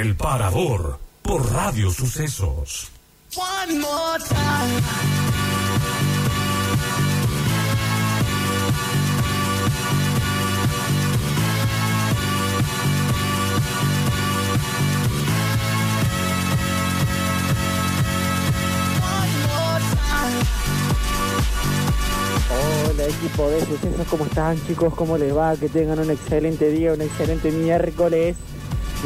El Parador por Radio Sucesos. One more time. Hola equipo de sucesos, ¿cómo están chicos? ¿Cómo les va? Que tengan un excelente día, un excelente miércoles.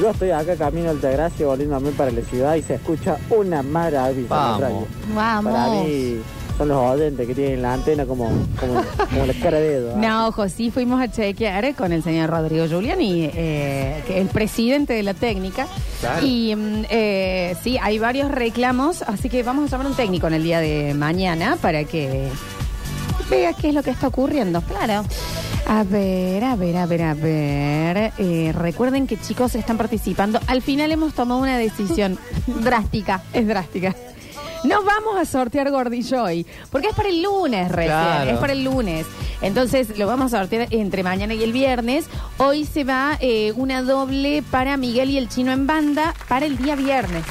Yo estoy acá camino a Altagracia, volviéndome para la ciudad y se escucha una maravilla. Vamos. radio. Vamos. Para mí son los oyentes que tienen la antena como, como, como la cara de dedo. ¿ah? No, ojo, sí fuimos a chequear con el señor Rodrigo Giuliani, eh, que es el presidente de la técnica. Claro. Y mm, eh, sí, hay varios reclamos, así que vamos a llamar a un técnico en el día de mañana para que vea qué es lo que está ocurriendo. Claro. A ver, a ver, a ver, a ver. Eh, recuerden que chicos están participando. Al final hemos tomado una decisión drástica. Es drástica. No vamos a sortear Gordillo hoy, porque es para el lunes recién, Claro. es para el lunes. Entonces lo vamos a sortear entre mañana y el viernes. Hoy se va eh, una doble para Miguel y el chino en banda para el día viernes.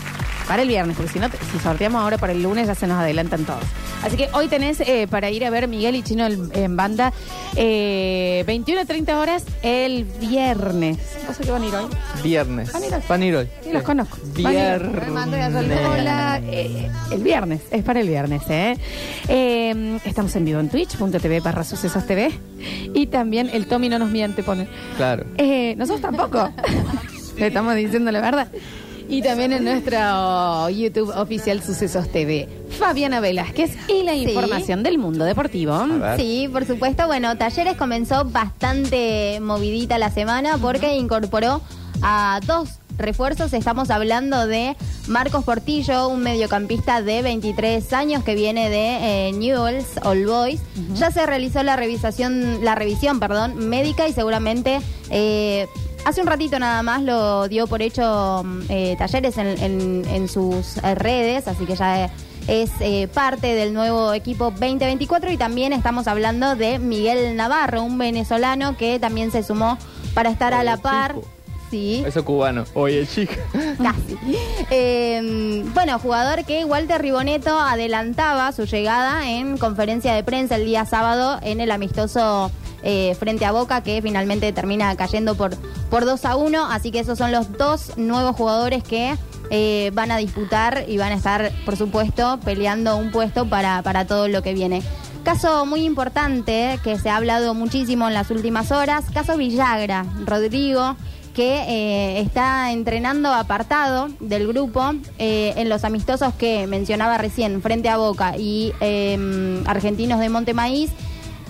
Para el viernes, porque si no, si sorteamos ahora para el lunes ya se nos adelantan todos. Así que hoy tenés eh, para ir a ver Miguel y Chino en, en banda eh, 21 a 30 horas el viernes. ¿Vos sé que van a ir hoy? Viernes. Van a ir hoy. Van a ir hoy. Sí, los conozco. A. Viernes. Hola. Eh, el viernes, es para el viernes, ¿eh? Eh, Estamos en vivo en twitch.tv barra sucesos TV. Y también el Tommy no nos miente, pone. Claro. Eh, nosotros tampoco. Le estamos diciendo la verdad. Y también en nuestro YouTube oficial Sucesos TV. Fabiana Velázquez y la información del mundo deportivo. Ver. Sí, por supuesto. Bueno, Talleres comenzó bastante movidita la semana porque incorporó a dos refuerzos. Estamos hablando de Marcos Portillo, un mediocampista de 23 años que viene de eh, Newell's All Boys. Ya se realizó la revisación, la revisión, perdón, médica y seguramente eh, hace un ratito nada más lo dio por hecho mm, eh, Talleres en, en- en sus eh, redes, así que ya. eh, es eh, parte del nuevo equipo 2024 y también estamos hablando de Miguel Navarro, un venezolano que también se sumó para estar a la par. chico. Sí, Eso cubano. Oye, chica. casi. Eh, bueno, jugador que Walter Riboneto adelantaba su llegada en conferencia de prensa el día sábado en el amistoso eh, frente a Boca que finalmente termina cayendo por, por 2 a 1. Así que esos son los dos nuevos jugadores que eh, van a disputar y van a estar, por supuesto, peleando un puesto para, para todo lo que viene. Caso muy importante que se ha hablado muchísimo en las últimas horas, caso Villagra, Rodrigo, que eh, está entrenando apartado del grupo eh, en los amistosos que mencionaba recién, frente a Boca y eh, Argentinos de Montemaíz,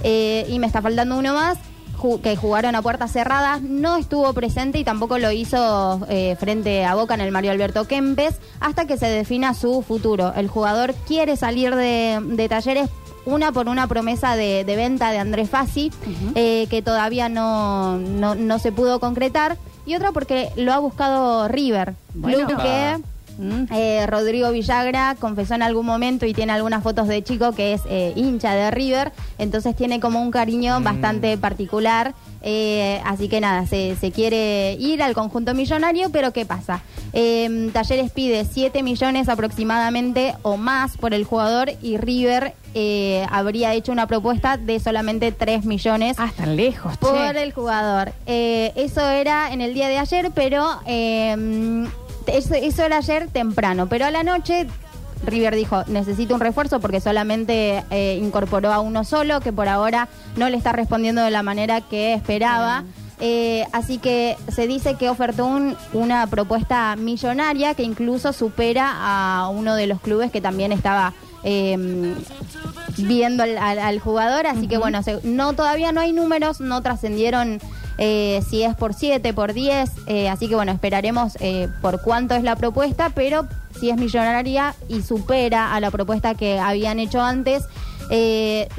y me está faltando uno más, ju- que jugaron a puertas cerradas, no estuvo presente y tampoco lo hizo eh, frente a Boca en el Mario Alberto Kempes, hasta que se defina su futuro. El jugador quiere salir de, de talleres. Una por una promesa de, de venta de Andrés Fassi, eh, que todavía no, no, no se pudo concretar. Y otra porque lo ha buscado River, Bueno. club que Mm. eh, Rodrigo Villagra confesó en algún momento y tiene algunas fotos de chico que es eh, hincha de River, entonces tiene como un cariño bastante particular. eh, así que nada, se, se quiere ir al conjunto millonario, pero ¿qué pasa? Eh, Talleres pide 7 millones aproximadamente o más por el jugador y River habría hecho una propuesta de solamente 3 millones Ah, están lejos, por che. el jugador. Eso era en el día de ayer, pero eh, eso, eso era ayer temprano. Pero a la noche River dijo, necesito un refuerzo porque solamente eh, incorporó a uno solo, que por ahora no le está respondiendo de la manera que esperaba. Eh, así que se dice que ofertó un- una propuesta millonaria que incluso supera a uno de los clubes que también estaba eh, viendo al, al- al jugador. Así que bueno, se- no todavía no hay números, no trascendieron eh, si es por 7, por 10. eh, así que bueno, esperaremos eh, por cuánto es la propuesta, pero si es millonaria y supera a la propuesta que habían hecho antes.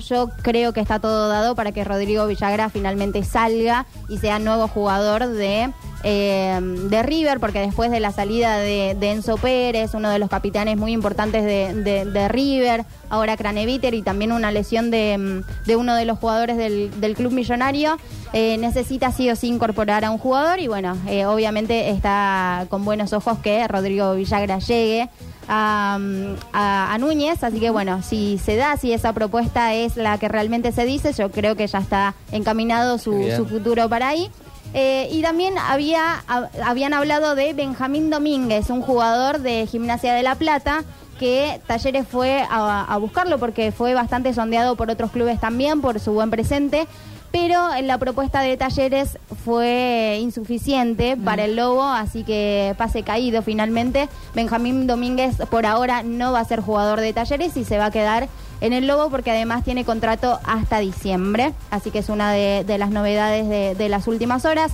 yo creo que está todo dado para que Rodrigo Villagra finalmente salga y sea nuevo jugador de eh, de River, porque después de la salida de, de Enzo Pérez, uno de los capitanes muy importantes de, de- de River, ahora Craneviter y también una lesión de, de uno de los jugadores del, del club millonario, eh, necesita sí o sí incorporar a un jugador y bueno, eh, obviamente está con buenos ojos que Rodrigo Villagra llegue. A, mm, a- a Núñez, así que bueno, si se da, si esa propuesta es la que realmente se dice, yo creo que ya está encaminado su, su futuro para ahí. Eh, y también había, hab- habían hablado de Benjamín Domínguez, un jugador de Gimnasia de La Plata, que Talleres fue a, a buscarlo porque fue bastante sondeado por otros clubes también, por su buen presente. Pero en la propuesta de Talleres fue insuficiente para el Lobo, así que pase caído finalmente. Benjamín Domínguez por ahora no va a ser jugador de Talleres y se va a quedar en el Lobo porque además tiene contrato hasta diciembre. Así que es una de, las novedades de, las últimas horas.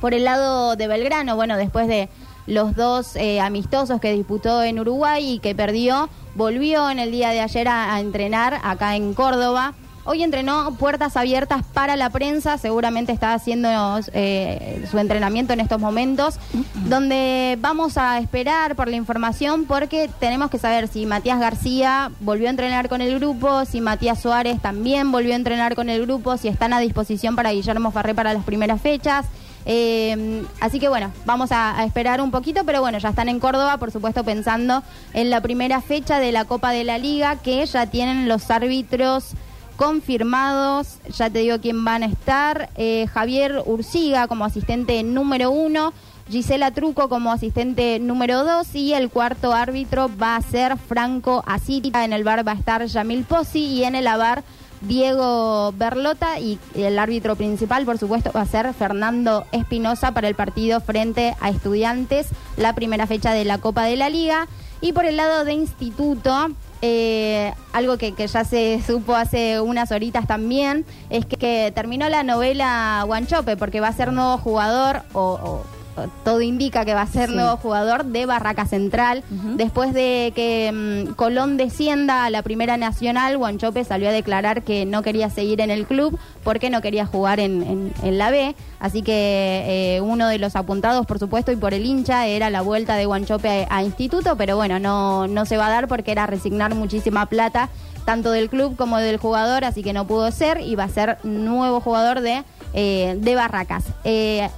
Por el lado de Belgrano, bueno, después de los dos eh, amistosos que disputó en Uruguay y que perdió, volvió en el día de ayer a entrenar acá en Córdoba. Hoy entrenó puertas abiertas para la prensa, seguramente está haciendo eh, su entrenamiento en estos momentos, donde vamos a esperar por la información porque tenemos que saber si Matías García volvió a entrenar con el grupo, si Matías Suárez también volvió a entrenar con el grupo, si están a disposición para Guillermo Farré para las primeras fechas. Eh, así que bueno, vamos a, a esperar un poquito, pero bueno, ya están en Córdoba, por supuesto pensando en la primera fecha de la Copa de la Liga, que ya tienen los árbitros confirmados, ya te digo quién van a estar, eh, Javier Urciga como asistente número uno, Gisela Truco como asistente número dos y el cuarto árbitro va a ser Franco Asita, en el bar va a estar Yamil Pozzi y en el abar Diego Berlota. Y el árbitro principal, por supuesto, va a ser Fernando Espinosa para el partido frente a Estudiantes, la primera fecha de la Copa de la Liga. Y por el lado de Instituto, eh, algo que, que ya se supo hace unas horitas también, es que, terminó la novela Guanchope, porque va a ser nuevo jugador o- o todo indica que va a ser Sí. nuevo jugador de Barraca Central. Después de que mm, Colón descienda a la Primera Nacional, Guanchope salió a declarar que no quería seguir en el club porque no quería jugar en, en- en la B. Así que eh, uno de los apuntados, por supuesto, y por el hincha, era la vuelta de Guanchope a, a Instituto, pero bueno, no, no se va a dar porque era resignar muchísima plata, tanto del club como del jugador, así que no pudo ser y va a ser nuevo jugador de, eh, de Barracas. Eh,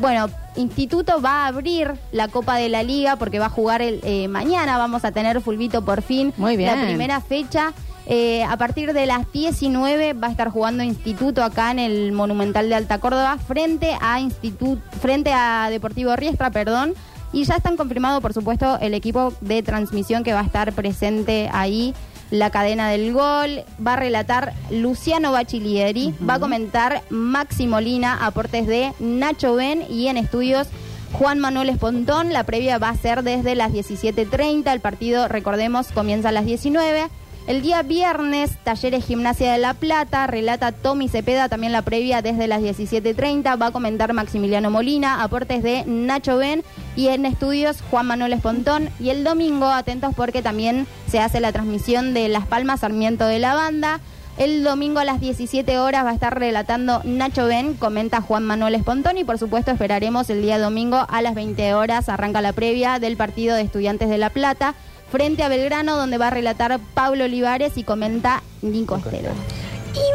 bueno, Instituto va a abrir la Copa de la Liga porque va a jugar el, eh, mañana. Vamos a tener Fulvito por fin. Muy bien. La primera fecha. Eh, a partir de las 19 va a estar jugando Instituto acá en el Monumental de Alta Córdoba frente a Instituto, frente a Deportivo Riestra, perdón. Y ya están confirmados, por supuesto, el equipo de transmisión que va a estar presente ahí la cadena del gol, va a relatar Luciano Bachilieri, va a comentar Maxi Molina, aportes de Nacho Ben y en estudios Juan Manuel Espontón. La previa va a ser desde las 17.30, el partido, recordemos, comienza a las 19. El día viernes, Talleres Gimnasia de La Plata, relata Tommy Cepeda, también la previa desde las 17.30, va a comentar Maximiliano Molina, aportes de Nacho Ben y en estudios Juan Manuel Espontón. Y el domingo, atentos porque también se hace la transmisión de Las Palmas Sarmiento de la Banda. El domingo a las 17 horas va a estar relatando Nacho Ben, comenta Juan Manuel Espontón y por supuesto esperaremos el día domingo a las 20 horas, arranca la previa del partido de Estudiantes de La Plata frente a Belgrano donde va a relatar Pablo Olivares y comenta Nico Estero.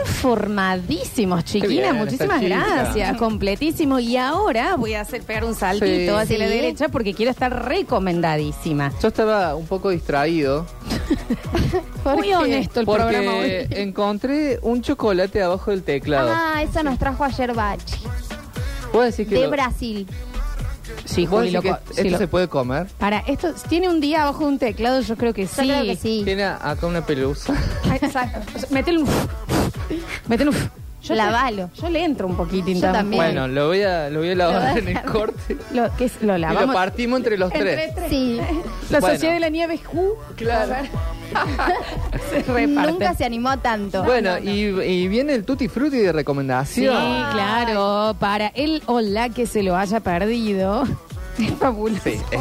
Informadísimos, chiquina. bien, Muchísimas gracias. Completísimo. Y ahora voy a hacer pegar un saltito Sí. hacia la derecha porque quiero estar recomendadísima. Yo estaba un poco distraído Muy honesto el programa porque hoy. encontré un chocolate abajo del teclado. Ah, eso nos trajo ayer Bachi, ¿Puedo decir que de lo- Brasil. Sí, ¿puedo Juli, decir que loco. esto sí, lo- se puede comer? Para, esto tiene un día abajo de un teclado, yo creo que Yo sí. creo que sí. Tiene acá una pelusa. Ay, Exacto. O sea, Métele un. Métele un. Te- Lavalo. yo le entro un poquitín Yo también. Bueno, lo voy a, lo voy a lavar Lo en el corte. Lo, que es, lo Y lo lavamos. partimos entre los Entre tres. tres. Sí, La Bueno. Sociedad de la Nieve, ju. Claro. Se reparten. nunca se animó tanto. Bueno, Y, y viene el Tutti Frutti de Sí, recomendación. claro. Para el o la que se lo haya perdido. Es fabuloso. Sí, eh,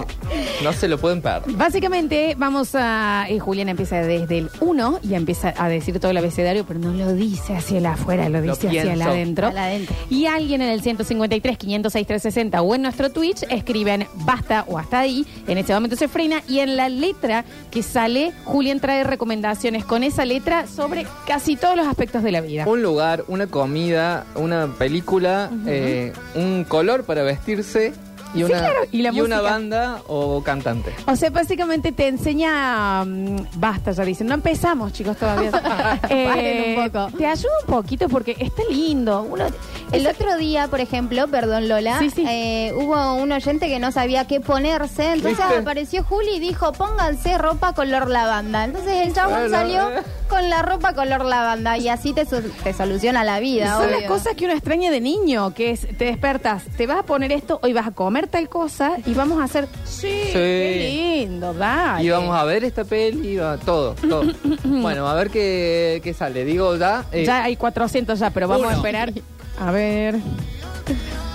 no se lo pueden perder. Básicamente, vamos a. eh, Julián empieza desde el 1 y empieza a decir todo el abecedario, pero no lo dice hacia el afuera, lo Lo dice hacia el pienso. adentro. Al adentro. Y alguien en el 153, 506, 360 o en nuestro Twitch escriben basta o hasta ahí. En ese momento se frena y en la letra que sale, Julián trae recomendaciones con esa letra sobre casi todos los aspectos de la vida. Un lugar, una comida, una película, eh, un color para vestirse y Sí, una, claro, y la una música. banda o cantante. O sea, básicamente te enseña. mm, basta, ya dicen. No empezamos, chicos, todavía. Eh, Paren un poco. Te ayuda un poquito porque está lindo. Uno, El otro día, por ejemplo, perdón Lola, Sí, sí. eh, hubo un oyente que no sabía qué ponerse, entonces ¿Viste? apareció Juli y dijo, pónganse ropa color lavanda. Entonces el chabón Bueno, salió eh. Con la ropa color lavanda y así te, su- te soluciona la vida. son las cosas que uno extraña de niño, que es, te despertas, te vas a poner esto, hoy vas a comer tal cosa y vamos a hacer, sí, qué lindo, dale. Y vamos a ver esta peli, va- todo, todo. bueno, a ver qué, qué sale. Digo, ya. eh, Ya hay 400 ya, pero vamos a Uno. esperar. A ver.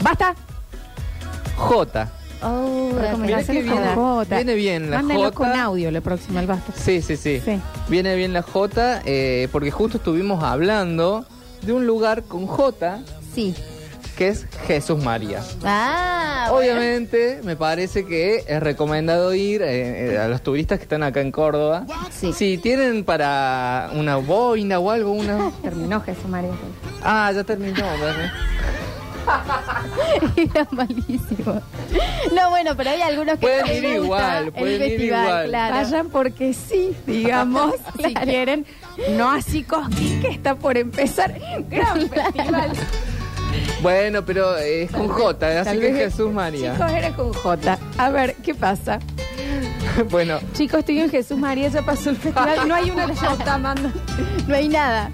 ¡Basta! J. Oh, Recomendaciones con viene- J. viene bien la J. con audio la próxima, el basta. Sí, sí, sí, Sí. Viene bien la J, eh, porque justo estuvimos hablando de un lugar con J, sí. que es Jesús María. Ah, bueno. Obviamente, me parece que es recomendado ir eh, eh, a los turistas que están acá en Córdoba. Sí. Si tienen para una boina o algo, una... Terminó Jesús María. Ah, ya terminó. ¿verdad? Era malísimo. No, bueno, pero hay algunos que Pueden no les ir gusta igual, el pueden ir festival, igual. claro. Vayan porque sí, digamos, si quieren. No así Cosquín, que está por empezar. Gran festival. Bueno, pero es con J, así Tal que vez- Jesús María. Chicos, era con J. A ver, ¿qué pasa? bueno, Chicos, estoy en Jesús María, ya pasó el festival. No hay una J, manda. No hay nada.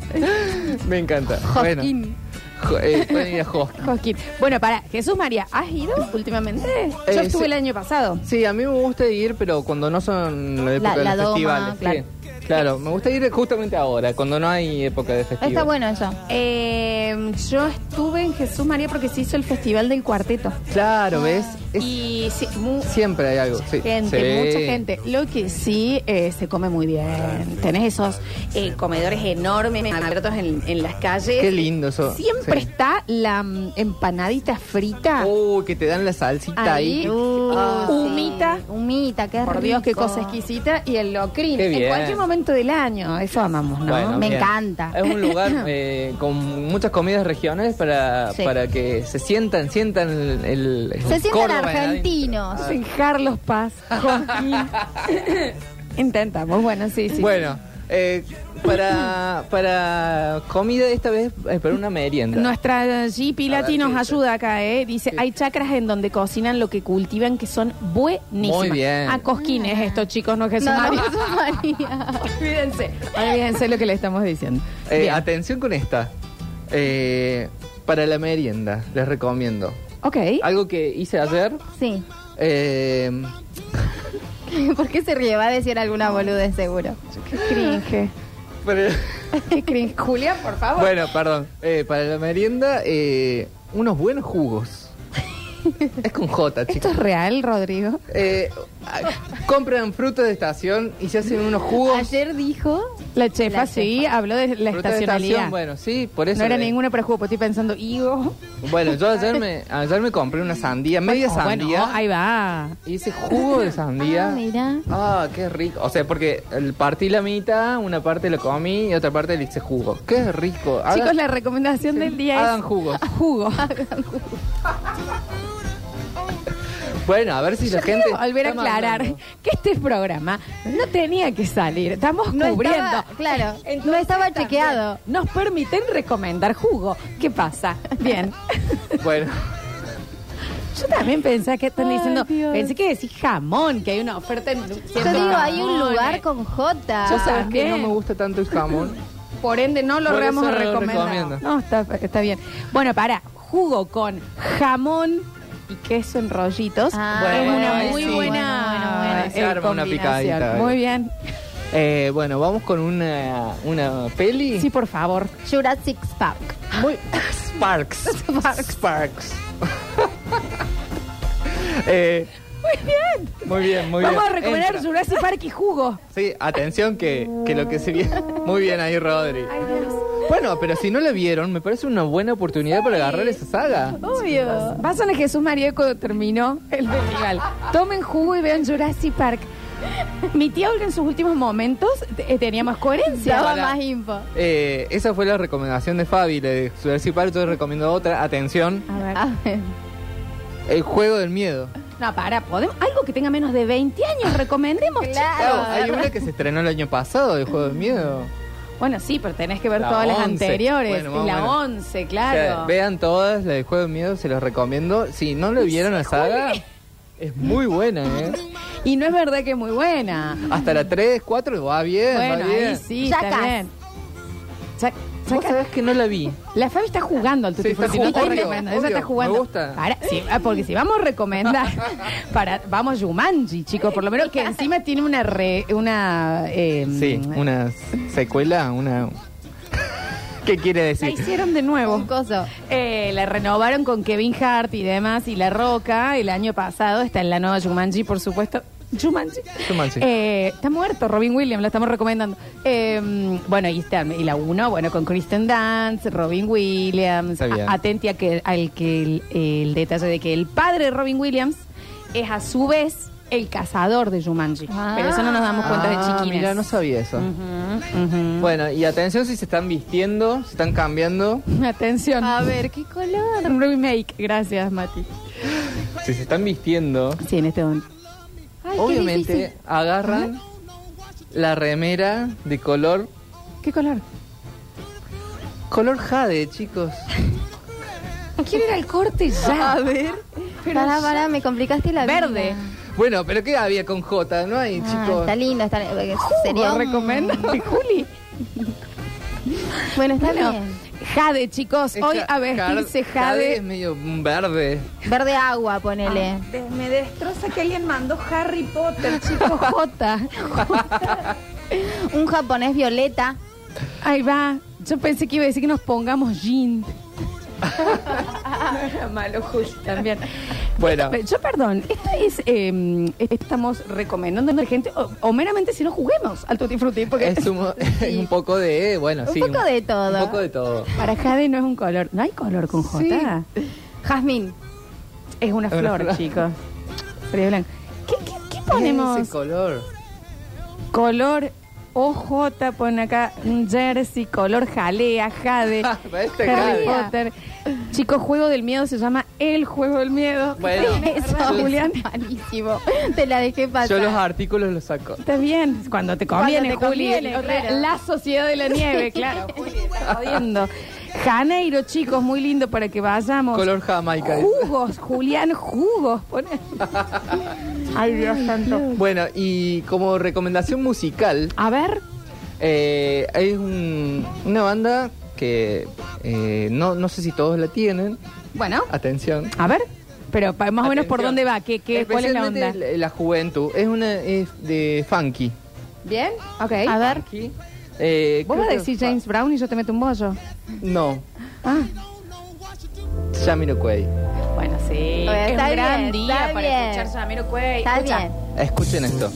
me encanta. Bueno, Josquín. Jo- eh, pueden ir a. Bueno, para, Jesús María, ¿has ido últimamente? Yo Eh, estuve sí. el año pasado. Sí, a mí me gusta ir, pero cuando no son la época La- los doma, festivales. Sí. Claro, me gusta ir justamente ahora, cuando no hay época de festival. Está bueno eso. Eh, yo estuve en Jesús María porque se hizo el festival del cuarteto. Claro, ¿ves? Es- Y sí, mu- siempre hay algo. Sí. gente, Sí. mucha gente. Lo que sí eh, se come muy bien. Tenés esos eh, comedores enormes abiertos en, en las calles. Qué lindo eso. Siempre Sí. está la mm, empanadita frita. Oh, que te dan la salsita ahí. Ahí. Uh, sí. Humita. Humita, qué Por Dios, qué cosa exquisita. Y el locrín. Qué En cualquier momento del año. Eso amamos, ¿no? Bueno, Me bien. encanta. Es un lugar eh, con muchas comidas regionales para, Sí. para que se sientan, sientan el, el- el Se sientan Córdoba en argentinos. Carlos Paz, Joaquín. Intentamos, bueno, sí, sí. Bueno, eh, para, para comida esta vez, eh, para una merienda. Nuestra G. Pilati A ver, nos ¿qué ayuda acá, ¿eh? Dice, Sí. hay chacras en donde cocinan lo que cultivan que son buenísimas. Muy bien. A cosquines estos chicos, no Jesús María. Jesús María. Olvídense, olvídense lo que le estamos diciendo. Eh, Bien. atención con esta. Eh, para la merienda, les recomiendo. Ok. Algo que hice ayer. Sí. eh, ¿Por qué se ríe? Va a decir alguna boludez seguro. Qué cringe. para- Qué cringe. Julia, por favor. bueno, perdón. Eh, para la merienda, eh, unos buenos jugos. Es con J, ¿Esto chicos. es real, Rodrigo? Eh, compran frutas de estación y se hacen unos jugos. Ayer dijo. La chefa, La sí, chefa. habló de la de estacionalidad. estación, bueno, sí, por eso. no era ninguna prejuicio, estoy pensando, higo. Bueno, yo ayer me, ayer me compré una sandía, media Oh, sandía. Bueno, ahí va. Hice jugo de sandía. Ah, mira. Ah, qué rico. O sea, porque partí la mitad, una parte lo comí y otra parte le hice jugo. Qué rico. Hagan- Chicos, la recomendación del día Hagan es... jugos. Jugo. Bueno, a ver si la gente. Volver a está aclarar mandando. que este programa no tenía que salir. Estamos No cubriendo. estaba- claro, no estaba también chequeado. Nos permiten recomendar jugo. ¿Qué pasa? Bien. Bueno, Yo también pensé que están Ay, diciendo. Dios. Pensé que decís jamón, que hay una oferta en. Yo digo, hay un lugar con J. Yo ¿sabes que no me gusta tanto el jamón? Por ende, no lo Por vamos a lo recomendar. recomiendo. No, está, está bien. Bueno, para, jugo con jamón y queso en rollitos. Ah, es bueno, una ahí muy sí. buena Bueno, bueno, bueno. eh, Se arma una combinación. picadita. Muy bien. Eh, bueno, vamos con una, una peli. Sí, por favor. Jurassic Park. Muy. Sparks. Sparks. Eh, Muy bien. muy bien, muy Vamos bien. a recomendar Entra. Jurassic Park y jugo. Sí, atención que, que lo que se viene. Muy bien ahí, Rodri. Ay, Dios. Bueno, pero si no la vieron, me parece una buena oportunidad para agarrar esa saga. Obvio. Vayan a Jesús María cuando terminó el festival. Tomen jugo y vean Jurassic Park. Mi tía Olga en sus últimos momentos eh, tenía más coherencia. Daba más info. Eh, esa fue la recomendación de Fabi, de Jurassic Park, entonces recomiendo otra. Atención, A ver. A ver. el juego del miedo. No, para, ¿podemos? Algo que tenga menos de 20 años, recomendemos, Claro. hay una que se estrenó el año pasado, el juego del miedo. Bueno, sí, pero tenés que ver La todas las 11. anteriores. Bueno, y la o menos. 11, O sea, claro. vean todas, la del juego del miedo, se los recomiendo. Si no le vieron la saga, es muy buena, ¿eh? Y no es verdad que es muy buena. Hasta la 3, 4 va bien, bueno, va bien. ahí sí, Jackass. está bien. Sa- Vos sabés que no la vi. La Fabi está jugando al Tutti Sí, está Frutti, no está jugando. recomendando, ella Obvio, está jugando. me gusta. Para, sí, ah, porque si vamos a recomendar, para, vamos Jumanji, chicos, por lo menos que encima tiene una re, una eh, Sí, una secuela, una... ¿Qué quiere La decir? hicieron de nuevo. Un coso. Eh, la renovaron con Kevin Hart y demás, y La Roca el año pasado está en la nueva Jumanji, por supuesto. Jumanji. Jumanji. Eh, está muerto Robin Williams, la estamos recomendando. Eh, bueno, y, está, y la uno, bueno, con Kristen Dance, Robin Williams. Está bien. A- atenti a que, al que el, el detalle de que el padre de Robin Williams es a su vez el cazador de Jumanji. Ah. Pero eso no nos damos cuenta de Ah, chiquines. mira, no sabía eso. Bueno, y atención si se están vistiendo, se están cambiando. Atención. A ver, ¿qué color? Un remake. Gracias, Mati. Si se están vistiendo, Sí, en este momento. Ay, obviamente agarran la remera de color ¿Qué color? color jade, chicos. Quiero ir al corte ya. A ver. Pará, pará, me complicaste la vida. Verde. Bueno, pero ¿qué había con J? No hay, Ah, chicos. está lindo, está lindo. Sería ¿Lo un- recomiendas, Juli? Bueno, está Bueno, bien. Jade, chicos. Es Hoy a vestirse jar- Jade. es medio verde. Verde agua, ponele. De- me destroza que alguien mandó Harry Potter, chicos. J. Un japonés violeta. Ahí va. Yo pensé que iba a decir que nos pongamos jean. no era malo, Juli, también. Bueno. Esto- yo, perdón, esto es. eh, estamos recomendando a la gente, o, o meramente si no juguemos al Tutti Frutti, porque Es un, es un poco de, bueno, Un sí. poco de todo. Un poco de todo. para Jade no es un color. No hay color con J. Jazmín. Es una una flor, flor. chicos. Frío blanco. ¿Qué, qué, qué ¿Qué ponemos? es ese color? Color OJ, pone acá un jersey, color jalea, jade. Este Harry jade. Potter. Chicos, juego del miedo se llama El Juego del Miedo. Bueno. Eso, Julián. malísimo. Te la dejé pasar. Yo los artículos los saco. Está bien, cuando te conviene, Cuando te Juli. conviene, Otra- claro. La sociedad de la nieve, claro. Juli, está jodiendo. Janeiro, chicos, muy lindo para que vayamos. Color Jamaica. dice. Jugos, Julián, jugos. Pone. Ay, Dios santo. Bueno, y como recomendación musical, A ver, eh, hay un- una banda que eh, no, no sé si todos la tienen. bueno, Atención. a ver. Pero pa- más o menos por Atención. dónde va, ¿Qué, qué, ¿cuál es la onda? Especialmente La, la juventud. Es una es de funky. ¿Bien? Ok. A ver. Funky. Eh, Vos creo vas a que decir James Brown y yo te meto un bollo. No, Ah, Jamiroquai. Bueno, sí. Bueno, es está un gran bien, día está para bien. escuchar Jamiroquai. Está Escucha. bien. Escuchen esto.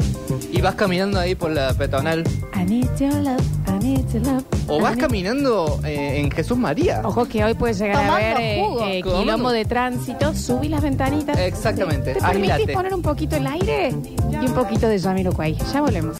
Y vas caminando ahí por la peatonal. I need your love, I need your love. O I vas need- caminando eh, en Jesús María. Ojo que hoy puedes llegar a ver eh, jugo. eh, Tomando. quilombo de tránsito. Subí las ventanitas. Exactamente. ¿Te permitís Aislate. poner un poquito el aire? Y un poquito de Jamiroquai. Ya volvemos.